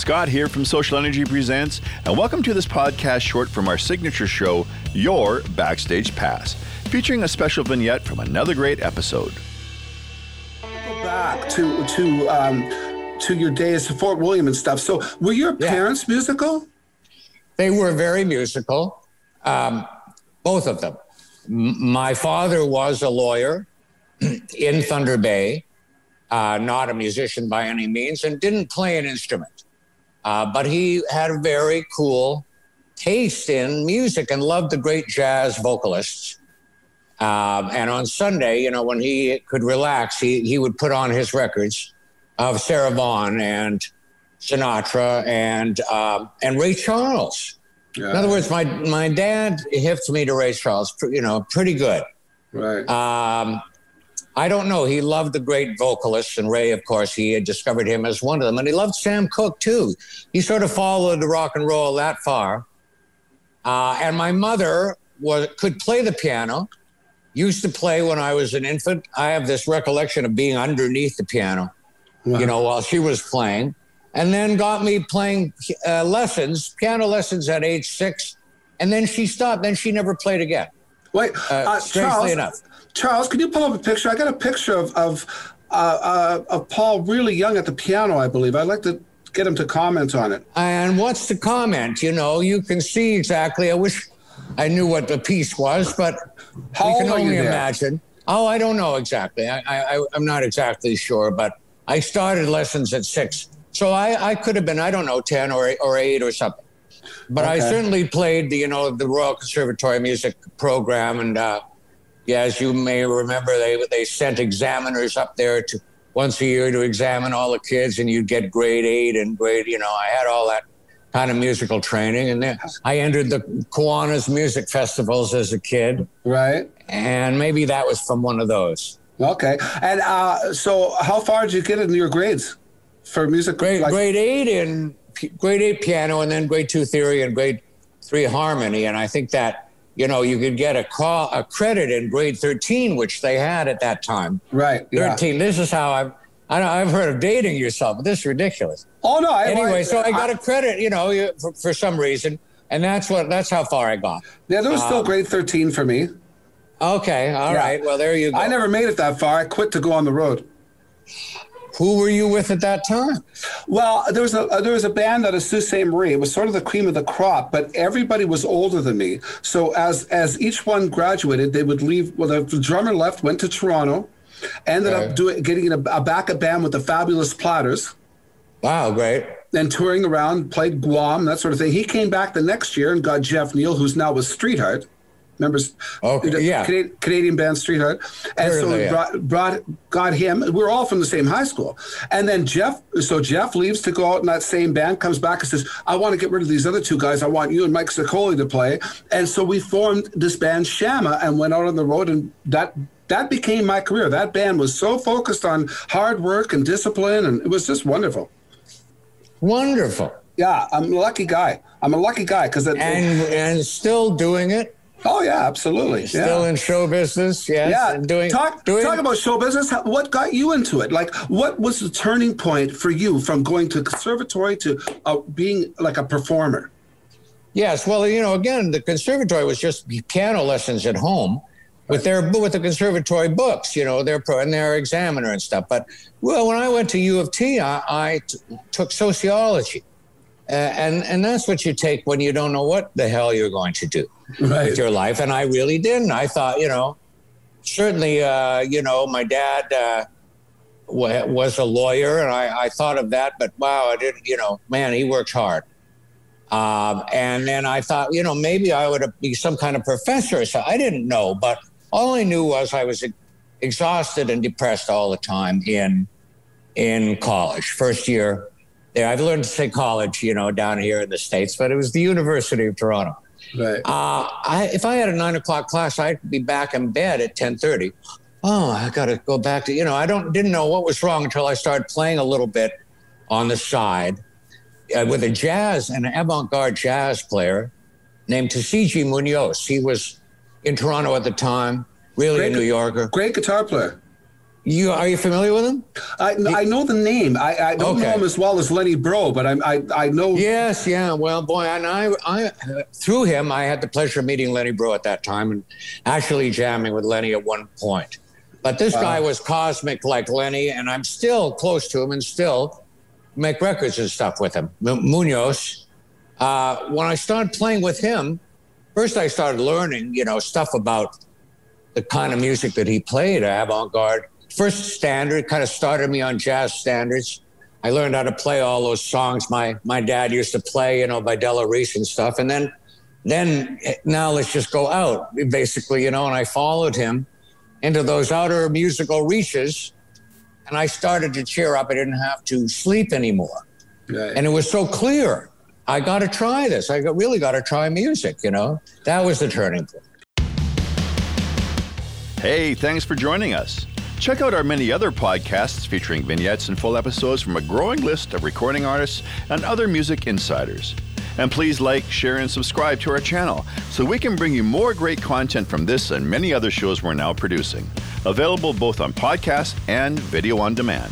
Scott here from SocialNRG Presents, and welcome to this podcast short from our signature show, Your Backstage Pass, featuring a special vignette from another great episode. Go back to to um, to your days at Fort William and stuff. So, were your Yeah. parents musical? They were very musical, um, both of them. M- my father was a lawyer in Thunder Bay, uh, not a musician by any means, and didn't play an instrument. Uh, but he had a very cool taste in music and loved the great jazz vocalists. Um, and on Sunday, you know, when he could relax, he, he would put on his records of Sarah Vaughan and Sinatra and um, and Ray Charles. In other words, my my dad hipped me to Ray Charles. You know, pretty good. right. Um, I don't know. He loved the great vocalists, and Ray, of course, he had discovered him as one of them. And he loved Sam Cooke too. He sort of followed the rock and roll that far. Uh, and my mother was could play the piano. Used to play when I was an infant. I have this recollection of being underneath the piano, you know, while she was playing, and then got me playing uh, lessons, piano lessons at age six. And then she stopped. Then she never played again. Wait, Uh, uh, Charles. enough. Charles, can you pull up a picture? I got a picture of of uh, uh, of Paul really young at the piano, I believe. I'd like to get him to comment on it. And what's the comment? You know, you can see exactly. I wish I knew what the piece was, but How we can only imagine. Oh, I don't know exactly. I, I, I'm not exactly sure, but I started lessons at six. So I, I could have been, I don't know, 10 or, or eight or something. But I certainly played the, you know, the Royal Conservatory music program. And uh, yeah, as you may remember, they, they sent examiners up there to once a year to examine all the kids and you'd get grade eight and grade, you know, I had all that kind of musical training. And then I entered the Kiwanis music festivals as a kid. Right. And maybe that was from one of those. Okay. And uh, so, how far did you get in your grades for music? Grade, like- grade eight in grade eight piano, and then grade two theory and grade three harmony. And I think that you know you could get a call a credit in grade thirteen, which they had at that time. Right. Yeah. Thirteen. This is how I've I know, I've heard of dating yourself, but this is ridiculous. Oh no. I, Anyway, so I got a credit, you know, for, for some reason, and that's what that's how far I got. Yeah, there was still uh, grade thirteen for me. Okay, all right. Yeah. Well, there you go. I never made it that far. I quit to go on the road. Who were you with at that time? Well, there was a uh, there was a band out of Sault Ste. Marie. It was sort of the cream of the crop, but everybody was older than me. So as as each one graduated, they would leave. Well, the, drummer left, went to Toronto, ended Okay. up doing getting in a, a backup band with the Fabulous Platters, Wow, great. and touring around, played Guam, that sort of thing. He came back the next year and got Jeff Neill, who's now with Streetheart. Remember, Okay, oh, the yeah. Canadian, Canadian band Streetheart, and Heard so yeah. brought, brought got him. We're all from the same high school, and then Jeff. So Jeff leaves to go out in that same band, comes back and says, "I want to get rid of these other two guys. I want you and Mike Sicoli to play." And so we formed this band Shama and went out on the road, and that that became my career. That band was so focused on hard work and discipline, and it was just wonderful. Wonderful. Yeah, I'm a lucky guy. I'm a lucky guy because And and still doing it. Oh yeah, absolutely, Still in show business, yes. Yeah, doing talk doing talk about show business. What got you into it? Like, what was the turning point for you from going to conservatory to uh, being like a performer? Yes, well, you know, again, the conservatory was just piano lessons at home with their with the conservatory books, you know, their pro and their examiner and stuff. But well, when I went to U of T, I, I t- took sociology, and and that's what you take when you don't know what the hell you're going to do Right. with your life. And I really didn't. I thought, you know, certainly, uh, you know, my dad. Uh, wa- was a lawyer, and I, I thought of that, but wow, I didn't. You know, man, he works hard. Um, and then I thought, you know, maybe I would be some kind of professor. So I didn't know, but all I knew was I was exhausted and depressed all the time in in college. First year there, I've learned to say college, you know, down here in the states, but it was the University of Toronto. Right. Uh, I, if I had a nine o'clock class, I'd be back in bed at ten thirty. Oh, I got to go back to you know. I don't didn't know what was wrong until I started playing a little bit on the side uh, with a jazz an avant-garde jazz player named Tisziji Munoz. He was in Toronto at the time, really Great. a New Yorker. Great guitar player. You are you familiar with him? I, I know the name. I, I don't Okay. know him as well as Lenny Breau, but I'm, I I know. Yes, yeah. Well, boy, and I, I through him, I had the pleasure of meeting Lenny Breau at that time, and actually jamming with Lenny at one point. But this guy was cosmic like Lenny, and I'm still close to him, and still make records and stuff with him. M- Munoz. Uh, when I started playing with him, first I started learning, you know, stuff about the kind of music that he played, avant-garde. First standard kind of started me on jazz standards. I learned how to play all those songs my my dad used to play, you know, by Della Reese and stuff. And then then now let's just go out, basically, you know, and I followed him into those outer musical reaches and I started to cheer up. I didn't have to sleep anymore. Right. And it was so clear. I got to try this. I really got to try music, you know? That was the turning point. Hey, thanks for joining us. Check out our many other podcasts featuring vignettes and full episodes from a growing list of recording artists and other music insiders. And please like, share, and subscribe to our channel so we can bring you more great content from this and many other shows we're now producing. Available both on podcast and video on demand.